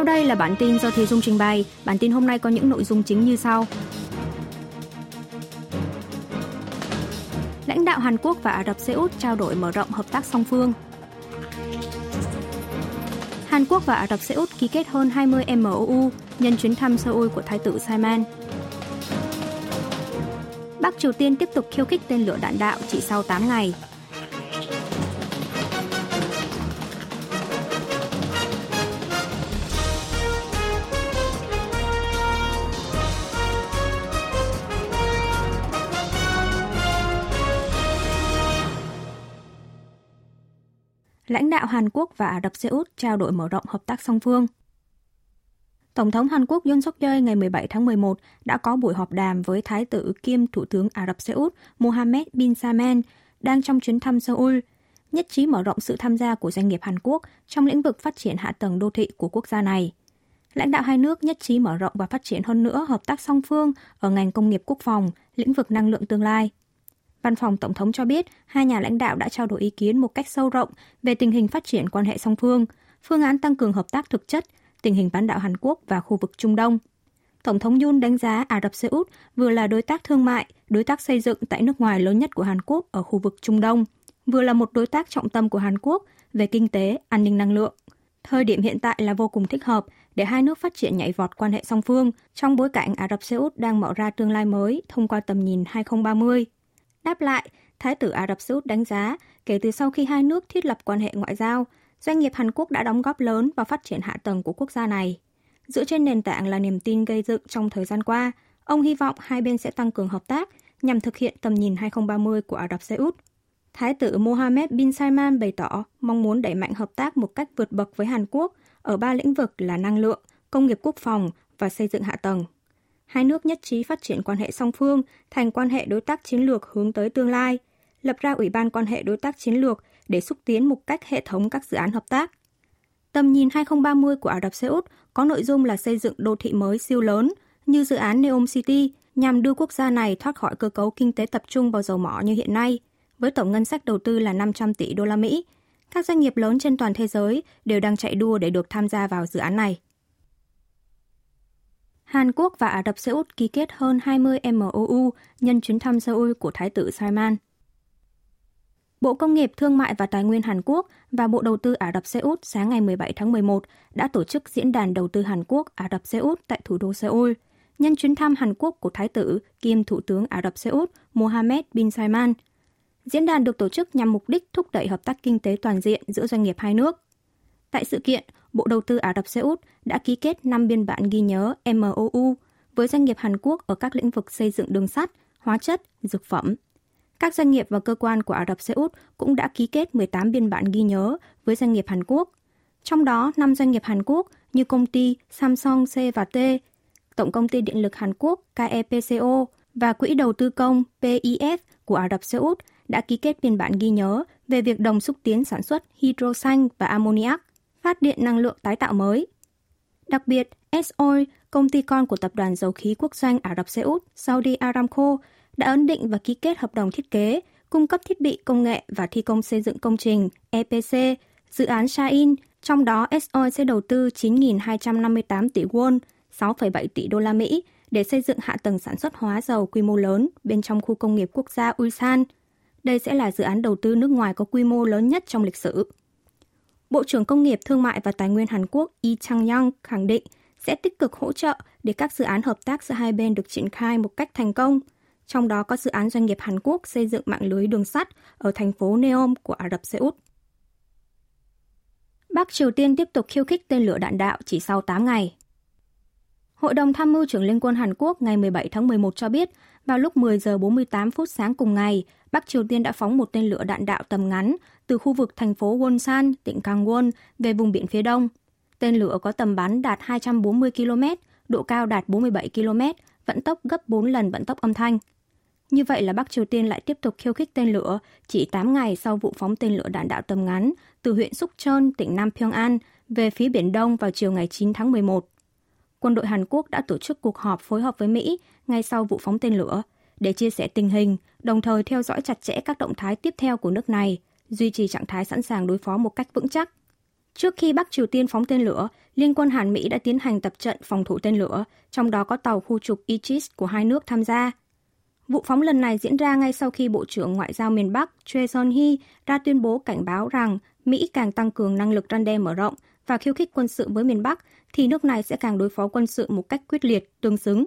Sau đây là bản tin do Thi Dung trình bày. Bản tin hôm nay có những nội dung chính như sau. Lãnh đạo Hàn Quốc và Ả Rập Xê Út trao đổi mở rộng hợp tác song phương. Hàn Quốc và Ả Rập Xê Út ký kết hơn 20 MOU nhân chuyến thăm Seoul của Thái tử Salman. Bắc Triều Tiên tiếp tục khiêu khích tên lửa đạn đạo chỉ sau 8 ngày. Lãnh đạo Hàn Quốc và Ả Rập Xê Út trao đổi mở rộng hợp tác song phương. Tổng thống Hàn Quốc Yoon suk yeol ngày 17 tháng 11 đã có buổi họp đàm với Thái tử kiêm Thủ tướng Ả Rập Xê Út Mohammed bin Salman đang trong chuyến thăm Seoul, nhất trí mở rộng sự tham gia của doanh nghiệp Hàn Quốc trong lĩnh vực phát triển hạ tầng đô thị của quốc gia này. Lãnh đạo hai nước nhất trí mở rộng và phát triển hơn nữa hợp tác song phương ở ngành công nghiệp quốc phòng, lĩnh vực năng lượng tương lai. Văn phòng Tổng thống cho biết hai nhà lãnh đạo đã trao đổi ý kiến một cách sâu rộng về tình hình phát triển quan hệ song phương, phương án tăng cường hợp tác thực chất, tình hình bán đảo Hàn Quốc và khu vực Trung Đông. Tổng thống Yun đánh giá Ả Rập Xê Út vừa là đối tác thương mại, đối tác xây dựng tại nước ngoài lớn nhất của Hàn Quốc ở khu vực Trung Đông, vừa là một đối tác trọng tâm của Hàn Quốc về kinh tế, an ninh năng lượng. Thời điểm hiện tại là vô cùng thích hợp để hai nước phát triển nhảy vọt quan hệ song phương trong bối cảnh Ả Rập Xê Út đang mở ra tương lai mới thông qua tầm nhìn 2030. Đáp lại, Thái tử Ả Rập Xê Út đánh giá, kể từ sau khi hai nước thiết lập quan hệ ngoại giao, doanh nghiệp Hàn Quốc đã đóng góp lớn vào phát triển hạ tầng của quốc gia này. Dựa trên nền tảng là niềm tin gây dựng trong thời gian qua, ông hy vọng hai bên sẽ tăng cường hợp tác nhằm thực hiện tầm nhìn 2030 của Ả Rập Xê Út. Thái tử Mohammed bin Salman bày tỏ mong muốn đẩy mạnh hợp tác một cách vượt bậc với Hàn Quốc ở ba lĩnh vực là năng lượng, công nghiệp quốc phòng và xây dựng hạ tầng hai nước nhất trí phát triển quan hệ song phương thành quan hệ đối tác chiến lược hướng tới tương lai, lập ra Ủy ban quan hệ đối tác chiến lược để xúc tiến một cách hệ thống các dự án hợp tác. Tầm nhìn 2030 của Ả Rập Xê Út có nội dung là xây dựng đô thị mới siêu lớn như dự án Neom City nhằm đưa quốc gia này thoát khỏi cơ cấu kinh tế tập trung vào dầu mỏ như hiện nay, với tổng ngân sách đầu tư là 500 tỷ đô la Mỹ. Các doanh nghiệp lớn trên toàn thế giới đều đang chạy đua để được tham gia vào dự án này. Hàn Quốc và Ả Rập Xê Út ký kết hơn 20 MOU nhân chuyến thăm Seoul của Thái tử Salman. Bộ Công nghiệp Thương mại và Tài nguyên Hàn Quốc và Bộ Đầu tư Ả Rập Xê Út sáng ngày 17 tháng 11 đã tổ chức diễn đàn đầu tư Hàn Quốc Ả Rập Xê Út tại thủ đô Seoul, nhân chuyến thăm Hàn Quốc của Thái tử kiêm Thủ tướng Ả Rập Xê Út Mohammed bin Salman. Diễn đàn được tổ chức nhằm mục đích thúc đẩy hợp tác kinh tế toàn diện giữa doanh nghiệp hai nước. Tại sự kiện, Bộ Đầu tư Ả Rập Xê Út đã ký kết 5 biên bản ghi nhớ MOU với doanh nghiệp Hàn Quốc ở các lĩnh vực xây dựng đường sắt, hóa chất, dược phẩm. Các doanh nghiệp và cơ quan của Ả Rập Xê Út cũng đã ký kết 18 biên bản ghi nhớ với doanh nghiệp Hàn Quốc. Trong đó, 5 doanh nghiệp Hàn Quốc như công ty Samsung C và T, Tổng công ty Điện lực Hàn Quốc KEPCO và Quỹ đầu tư công PIF của Ả Rập Xê Út đã ký kết biên bản ghi nhớ về việc đồng xúc tiến sản xuất hydro xanh và ammoniac phát điện năng lượng tái tạo mới. Đặc biệt, S-Oil, công ty con của tập đoàn dầu khí quốc doanh Ả Rập Xê Út, Saudi Aramco, đã ấn định và ký kết hợp đồng thiết kế, cung cấp thiết bị công nghệ và thi công xây dựng công trình EPC, dự án Shaheen, trong đó S-Oil sẽ đầu tư 9.258 tỷ won, 6,7 tỷ đô la Mỹ để xây dựng hạ tầng sản xuất hóa dầu quy mô lớn bên trong khu công nghiệp quốc gia Ulsan. Đây sẽ là dự án đầu tư nước ngoài có quy mô lớn nhất trong lịch sử. Bộ trưởng Công nghiệp Thương mại và Tài nguyên Hàn Quốc Lee Chang-young khẳng định sẽ tích cực hỗ trợ để các dự án hợp tác giữa hai bên được triển khai một cách thành công, trong đó có dự án doanh nghiệp Hàn Quốc xây dựng mạng lưới đường sắt ở thành phố Neom của Ả Rập Xê Út. Bắc Triều Tiên tiếp tục khiêu khích tên lửa đạn đạo chỉ sau 8 ngày. Hội đồng tham mưu trưởng Liên quân Hàn Quốc ngày 17 tháng 11 cho biết, vào lúc 10 giờ 48 phút sáng cùng ngày, Bắc Triều Tiên đã phóng một tên lửa đạn đạo tầm ngắn từ khu vực thành phố Wonsan, tỉnh Gangwon về vùng biển phía đông. Tên lửa có tầm bắn đạt 240 km, độ cao đạt 47 km, vận tốc gấp 4 lần vận tốc âm thanh. Như vậy là Bắc Triều Tiên lại tiếp tục khiêu khích tên lửa chỉ 8 ngày sau vụ phóng tên lửa đạn đạo tầm ngắn từ huyện Súc Trơn, tỉnh Nam Pyongan về phía Biển Đông vào chiều ngày 9 tháng 11. Quân đội Hàn Quốc đã tổ chức cuộc họp phối hợp với Mỹ ngay sau vụ phóng tên lửa để chia sẻ tình hình, đồng thời theo dõi chặt chẽ các động thái tiếp theo của nước này, duy trì trạng thái sẵn sàng đối phó một cách vững chắc. Trước khi Bắc Triều Tiên phóng tên lửa, Liên quân Hàn Mỹ đã tiến hành tập trận phòng thủ tên lửa, trong đó có tàu khu trục Aegis của hai nước tham gia. Vụ phóng lần này diễn ra ngay sau khi Bộ trưởng Ngoại giao miền Bắc Choi Son-hee ra tuyên bố cảnh báo rằng Mỹ càng tăng cường năng lực răn đe mở rộng và khiêu khích quân sự với miền Bắc, thì nước này sẽ càng đối phó quân sự một cách quyết liệt, tương xứng.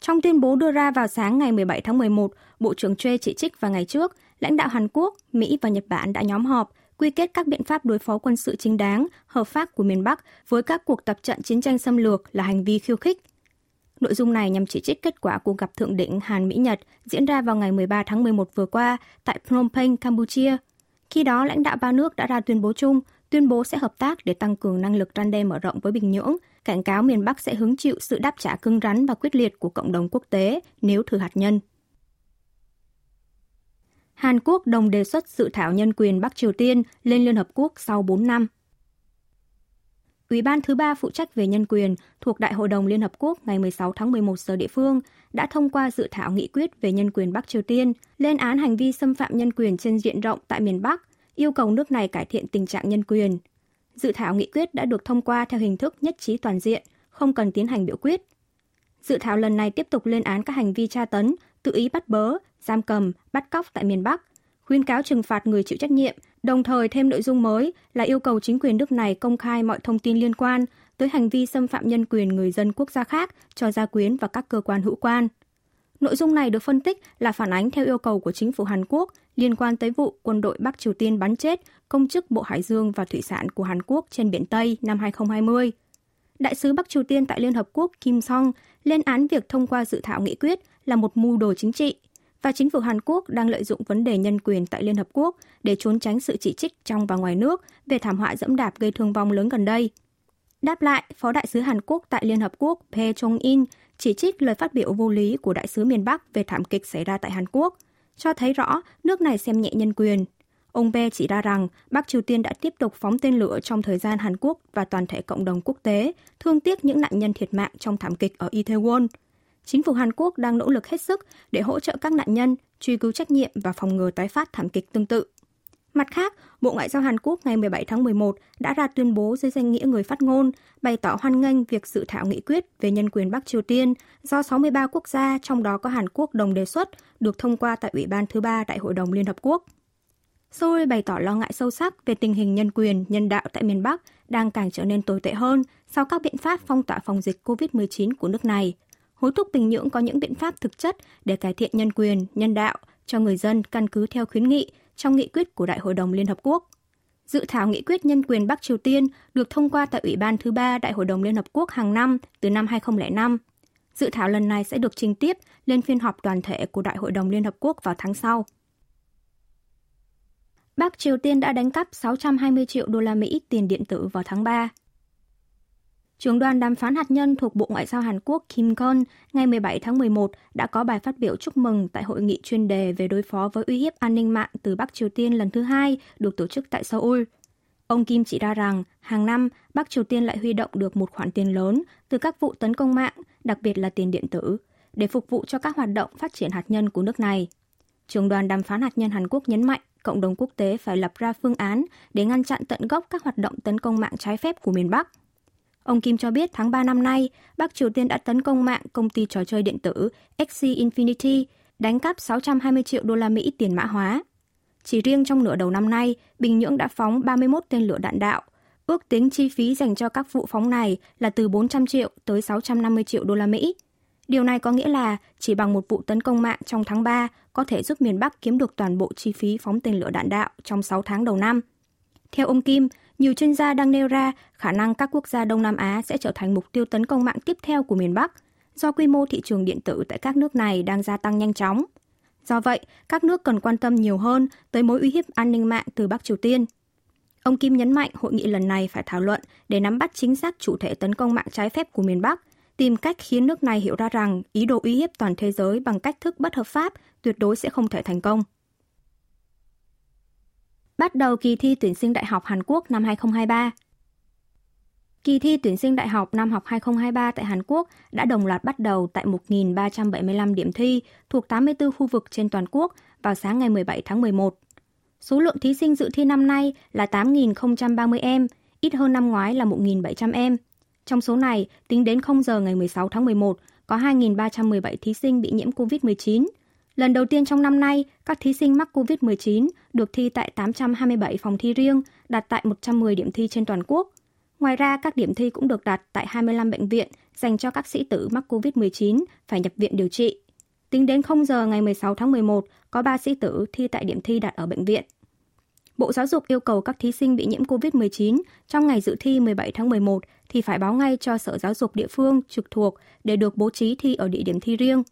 Trong tuyên bố đưa ra vào sáng ngày 17 tháng 11, Bộ trưởng Choi chỉ trích vào ngày trước, lãnh đạo Hàn Quốc, Mỹ và Nhật Bản đã nhóm họp quy kết các biện pháp đối phó quân sự chính đáng, hợp pháp của miền Bắc với các cuộc tập trận chiến tranh xâm lược là hành vi khiêu khích. Nội dung này nhằm chỉ trích kết quả cuộc gặp thượng đỉnh Hàn Mỹ-Nhật diễn ra vào ngày 13 tháng 11 vừa qua tại Phnom Penh, Campuchia. Khi đó, lãnh đạo ba nước đã ra tuyên bố chung, tuyên bố sẽ hợp tác để tăng cường năng lực răn đe mở rộng với Bình Nhưỡng, cảnh cáo miền Bắc sẽ hứng chịu sự đáp trả cứng rắn và quyết liệt của cộng đồng quốc tế nếu thử hạt nhân. Hàn Quốc đồng đề xuất dự thảo nhân quyền Bắc Triều Tiên lên Liên Hợp Quốc sau 4 năm. Ủy ban thứ ba phụ trách về nhân quyền thuộc Đại hội đồng Liên Hợp Quốc ngày 16 tháng 11 giờ địa phương đã thông qua dự thảo nghị quyết về nhân quyền Bắc Triều Tiên, lên án hành vi xâm phạm nhân quyền trên diện rộng tại miền Bắc, yêu cầu nước này cải thiện tình trạng nhân quyền. Dự thảo nghị quyết đã được thông qua theo hình thức nhất trí toàn diện, không cần tiến hành biểu quyết. Dự thảo lần này tiếp tục lên án các hành vi tra tấn, tự ý bắt bớ, giam cầm, bắt cóc tại miền Bắc, khuyên cáo trừng phạt người chịu trách nhiệm, đồng thời thêm nội dung mới là yêu cầu chính quyền nước này công khai mọi thông tin liên quan tới hành vi xâm phạm nhân quyền người dân quốc gia khác cho gia quyến và các cơ quan hữu quan. Nội dung này được phân tích là phản ánh theo yêu cầu của chính phủ Hàn Quốc liên quan tới vụ quân đội Bắc Triều Tiên bắn chết công chức Bộ Hải dương và Thủy sản của Hàn Quốc trên Biển Tây năm 2020. Đại sứ Bắc Triều Tiên tại Liên Hợp Quốc Kim Song lên án việc thông qua dự thảo nghị quyết là một mưu đồ chính trị và chính phủ Hàn Quốc đang lợi dụng vấn đề nhân quyền tại Liên Hợp Quốc để trốn tránh sự chỉ trích trong và ngoài nước về thảm họa dẫm đạp gây thương vong lớn gần đây. Đáp lại, Phó Đại sứ Hàn Quốc tại Liên Hợp Quốc Phe Chung-in chỉ trích lời phát biểu vô lý của Đại sứ miền Bắc về thảm kịch xảy ra tại Hàn Quốc, cho thấy rõ nước này xem nhẹ nhân quyền. Ông Be chỉ ra rằng Bắc Triều Tiên đã tiếp tục phóng tên lửa trong thời gian Hàn Quốc và toàn thể cộng đồng quốc tế thương tiếc những nạn nhân thiệt mạng trong thảm kịch ở Itaewon – Chính phủ Hàn Quốc đang nỗ lực hết sức để hỗ trợ các nạn nhân, truy cứu trách nhiệm và phòng ngừa tái phát thảm kịch tương tự. Mặt khác, Bộ Ngoại giao Hàn Quốc ngày 17 tháng 11 đã ra tuyên bố dưới danh nghĩa người phát ngôn, bày tỏ hoan nghênh việc dự thảo nghị quyết về nhân quyền Bắc Triều Tiên do 63 quốc gia, trong đó có Hàn Quốc đồng đề xuất, được thông qua tại Ủy ban thứ ba Đại hội đồng Liên Hợp Quốc. Seoul bày tỏ lo ngại sâu sắc về tình hình nhân quyền, nhân đạo tại miền Bắc đang càng trở nên tồi tệ hơn sau các biện pháp phong tỏa phòng dịch COVID-19 của nước này – hối thúc Bình Nhưỡng có những biện pháp thực chất để cải thiện nhân quyền, nhân đạo cho người dân căn cứ theo khuyến nghị trong nghị quyết của Đại hội đồng Liên Hợp Quốc. Dự thảo nghị quyết nhân quyền Bắc Triều Tiên được thông qua tại Ủy ban thứ ba Đại hội đồng Liên Hợp Quốc hàng năm từ năm 2005. Dự thảo lần này sẽ được trình tiếp lên phiên họp toàn thể của Đại hội đồng Liên Hợp Quốc vào tháng sau. Bắc Triều Tiên đã đánh cắp 620 triệu đô la Mỹ tiền điện tử vào tháng 3. Trưởng đoàn đàm phán hạt nhân thuộc Bộ Ngoại giao Hàn Quốc Kim Kon ngày 17 tháng 11 đã có bài phát biểu chúc mừng tại hội nghị chuyên đề về đối phó với uy hiếp an ninh mạng từ Bắc Triều Tiên lần thứ hai được tổ chức tại Seoul. Ông Kim chỉ ra rằng hàng năm Bắc Triều Tiên lại huy động được một khoản tiền lớn từ các vụ tấn công mạng, đặc biệt là tiền điện tử, để phục vụ cho các hoạt động phát triển hạt nhân của nước này. Trường đoàn đàm phán hạt nhân Hàn Quốc nhấn mạnh cộng đồng quốc tế phải lập ra phương án để ngăn chặn tận gốc các hoạt động tấn công mạng trái phép của miền Bắc – Ông Kim cho biết tháng 3 năm nay, Bắc Triều Tiên đã tấn công mạng công ty trò chơi điện tử XC Infinity, đánh cắp 620 triệu đô la Mỹ tiền mã hóa. Chỉ riêng trong nửa đầu năm nay, Bình Nhưỡng đã phóng 31 tên lửa đạn đạo. Ước tính chi phí dành cho các vụ phóng này là từ 400 triệu tới 650 triệu đô la Mỹ. Điều này có nghĩa là chỉ bằng một vụ tấn công mạng trong tháng 3 có thể giúp miền Bắc kiếm được toàn bộ chi phí phóng tên lửa đạn đạo trong 6 tháng đầu năm. Theo ông Kim, nhiều chuyên gia đang nêu ra khả năng các quốc gia Đông Nam Á sẽ trở thành mục tiêu tấn công mạng tiếp theo của miền Bắc, do quy mô thị trường điện tử tại các nước này đang gia tăng nhanh chóng. Do vậy, các nước cần quan tâm nhiều hơn tới mối uy hiếp an ninh mạng từ Bắc Triều Tiên. Ông Kim nhấn mạnh hội nghị lần này phải thảo luận để nắm bắt chính xác chủ thể tấn công mạng trái phép của miền Bắc, tìm cách khiến nước này hiểu ra rằng ý đồ uy hiếp toàn thế giới bằng cách thức bất hợp pháp tuyệt đối sẽ không thể thành công bắt đầu kỳ thi tuyển sinh đại học Hàn Quốc năm 2023. Kỳ thi tuyển sinh đại học năm học 2023 tại Hàn Quốc đã đồng loạt bắt đầu tại 1.375 điểm thi thuộc 84 khu vực trên toàn quốc vào sáng ngày 17 tháng 11. Số lượng thí sinh dự thi năm nay là 8.030 em, ít hơn năm ngoái là 1.700 em. Trong số này, tính đến 0 giờ ngày 16 tháng 11, có 2.317 thí sinh bị nhiễm COVID-19. Lần đầu tiên trong năm nay, các thí sinh mắc COVID-19 được thi tại 827 phòng thi riêng, đặt tại 110 điểm thi trên toàn quốc. Ngoài ra, các điểm thi cũng được đặt tại 25 bệnh viện dành cho các sĩ tử mắc COVID-19 phải nhập viện điều trị. Tính đến 0 giờ ngày 16 tháng 11, có 3 sĩ tử thi tại điểm thi đặt ở bệnh viện. Bộ Giáo dục yêu cầu các thí sinh bị nhiễm COVID-19 trong ngày dự thi 17 tháng 11 thì phải báo ngay cho Sở Giáo dục địa phương trực thuộc để được bố trí thi ở địa điểm thi riêng.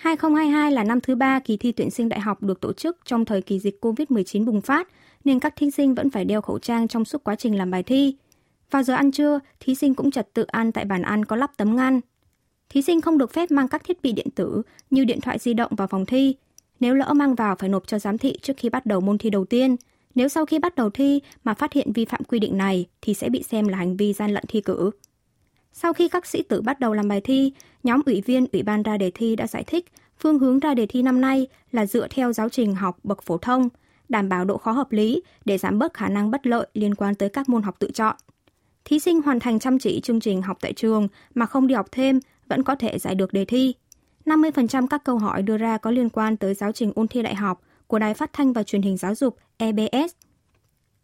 2022 là năm thứ ba kỳ thi tuyển sinh đại học được tổ chức trong thời kỳ dịch COVID-19 bùng phát, nên các thí sinh vẫn phải đeo khẩu trang trong suốt quá trình làm bài thi. Vào giờ ăn trưa, thí sinh cũng trật tự ăn tại bàn ăn có lắp tấm ngăn. Thí sinh không được phép mang các thiết bị điện tử như điện thoại di động vào phòng thi. Nếu lỡ mang vào phải nộp cho giám thị trước khi bắt đầu môn thi đầu tiên. Nếu sau khi bắt đầu thi mà phát hiện vi phạm quy định này thì sẽ bị xem là hành vi gian lận thi cử. Sau khi các sĩ tử bắt đầu làm bài thi, nhóm ủy viên Ủy ban ra đề thi đã giải thích phương hướng ra đề thi năm nay là dựa theo giáo trình học bậc phổ thông, đảm bảo độ khó hợp lý để giảm bớt khả năng bất lợi liên quan tới các môn học tự chọn. Thí sinh hoàn thành chăm chỉ chương trình học tại trường mà không đi học thêm vẫn có thể giải được đề thi. 50% các câu hỏi đưa ra có liên quan tới giáo trình ôn thi đại học của Đài Phát thanh và Truyền hình Giáo dục EBS.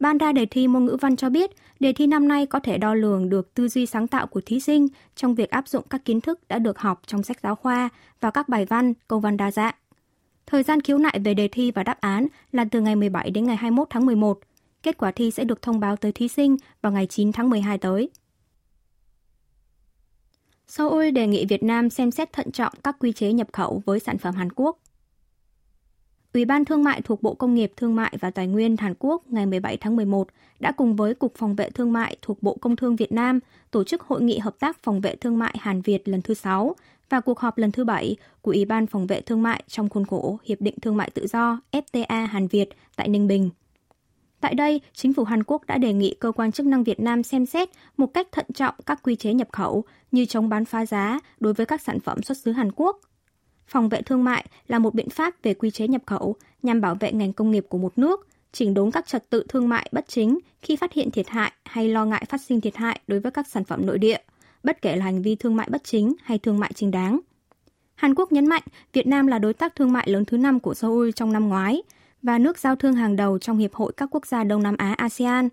Ban ra đề thi môn ngữ văn cho biết, đề thi năm nay có thể đo lường được tư duy sáng tạo của thí sinh trong việc áp dụng các kiến thức đã được học trong sách giáo khoa vào các bài văn, câu văn đa dạng. Thời gian khiếu nại về đề thi và đáp án là từ ngày 17 đến ngày 21 tháng 11. Kết quả thi sẽ được thông báo tới thí sinh vào ngày 9 tháng 12 tới. Seoul đề nghị Việt Nam xem xét thận trọng các quy chế nhập khẩu với sản phẩm Hàn Quốc. Ủy ban Thương mại thuộc Bộ Công nghiệp Thương mại và Tài nguyên Hàn Quốc ngày 17 tháng 11 đã cùng với Cục Phòng vệ Thương mại thuộc Bộ Công Thương Việt Nam tổ chức Hội nghị Hợp tác Phòng vệ Thương mại Hàn Việt lần thứ 6 và cuộc họp lần thứ 7 của Ủy ban Phòng vệ Thương mại trong khuôn khổ Hiệp định Thương mại Tự do FTA Hàn Việt tại Ninh Bình. Tại đây, chính phủ Hàn Quốc đã đề nghị cơ quan chức năng Việt Nam xem xét một cách thận trọng các quy chế nhập khẩu như chống bán phá giá đối với các sản phẩm xuất xứ Hàn Quốc. Phòng vệ thương mại là một biện pháp về quy chế nhập khẩu nhằm bảo vệ ngành công nghiệp của một nước, chỉnh đốn các trật tự thương mại bất chính khi phát hiện thiệt hại hay lo ngại phát sinh thiệt hại đối với các sản phẩm nội địa, bất kể là hành vi thương mại bất chính hay thương mại chính đáng. Hàn Quốc nhấn mạnh Việt Nam là đối tác thương mại lớn thứ năm của Seoul trong năm ngoái – và nước giao thương hàng đầu trong Hiệp hội các quốc gia Đông Nam Á ASEAN.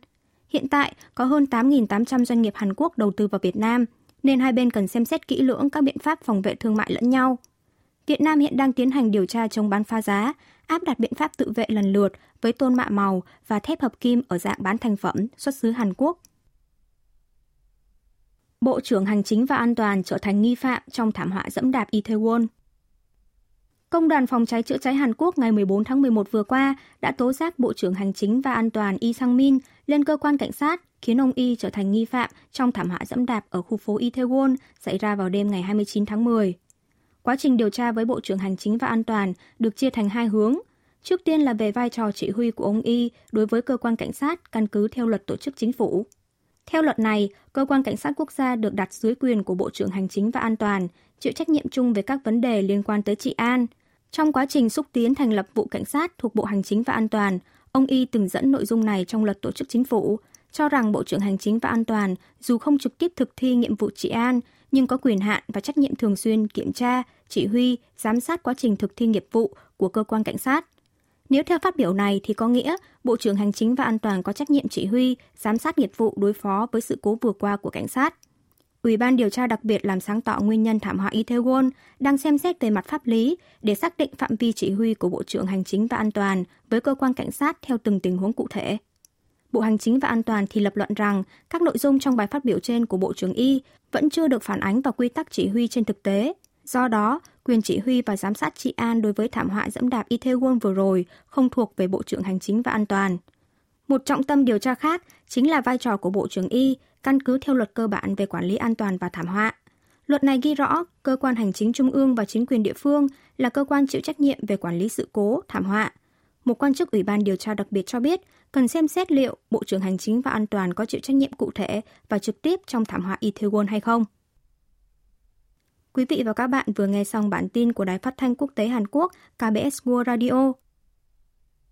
Hiện tại, có hơn 8.800 doanh nghiệp Hàn Quốc đầu tư vào Việt Nam, nên hai bên cần xem xét kỹ lưỡng các biện pháp phòng vệ thương mại lẫn nhau. Việt Nam hiện đang tiến hành điều tra chống bán phá giá, áp đặt biện pháp tự vệ lần lượt với tôn mạ màu và thép hợp kim ở dạng bán thành phẩm xuất xứ Hàn Quốc. Bộ trưởng Hành chính và An toàn trở thành nghi phạm trong thảm họa dẫm đạp Itaewon. Công đoàn phòng cháy chữa cháy Hàn Quốc ngày 14 tháng 11 vừa qua đã tố giác Bộ trưởng Hành chính và An toàn Lee Sang-min lên cơ quan cảnh sát, khiến ông Y trở thành nghi phạm trong thảm họa dẫm đạp ở khu phố Itaewon xảy ra vào đêm ngày 29 tháng 10. Quá trình điều tra với Bộ trưởng Hành chính và An toàn được chia thành hai hướng. Trước tiên là về vai trò chỉ huy của ông Y đối với cơ quan cảnh sát căn cứ theo luật tổ chức chính phủ. Theo luật này, cơ quan cảnh sát quốc gia được đặt dưới quyền của Bộ trưởng Hành chính và An toàn, chịu trách nhiệm chung về các vấn đề liên quan tới trị an. Trong quá trình xúc tiến thành lập vụ cảnh sát thuộc Bộ Hành chính và An toàn, ông Y từng dẫn nội dung này trong luật tổ chức chính phủ, cho rằng Bộ trưởng Hành chính và An toàn dù không trực tiếp thực thi nhiệm vụ trị an, nhưng có quyền hạn và trách nhiệm thường xuyên kiểm tra, chỉ huy, giám sát quá trình thực thi nghiệp vụ của cơ quan cảnh sát. Nếu theo phát biểu này thì có nghĩa Bộ trưởng Hành chính và An toàn có trách nhiệm chỉ huy, giám sát nghiệp vụ đối phó với sự cố vừa qua của cảnh sát. Ủy ban điều tra đặc biệt làm sáng tỏ nguyên nhân thảm họa Itaewon đang xem xét về mặt pháp lý để xác định phạm vi chỉ huy của Bộ trưởng Hành chính và An toàn với cơ quan cảnh sát theo từng tình huống cụ thể. Bộ Hành chính và An toàn thì lập luận rằng các nội dung trong bài phát biểu trên của Bộ trưởng Y vẫn chưa được phản ánh vào quy tắc chỉ huy trên thực tế. Do đó, quyền chỉ huy và giám sát trị an đối với thảm họa dẫm đạp Itaewon vừa rồi không thuộc về Bộ trưởng Hành chính và An toàn. Một trọng tâm điều tra khác chính là vai trò của Bộ trưởng Y căn cứ theo luật cơ bản về quản lý an toàn và thảm họa. Luật này ghi rõ cơ quan hành chính trung ương và chính quyền địa phương là cơ quan chịu trách nhiệm về quản lý sự cố, thảm họa. Một quan chức Ủy ban điều tra đặc biệt cho biết, cần xem xét liệu Bộ trưởng Hành chính và An toàn có chịu trách nhiệm cụ thể và trực tiếp trong thảm họa Itaewon hay không. Quý vị và các bạn vừa nghe xong bản tin của Đài Phát thanh Quốc tế Hàn Quốc KBS World Radio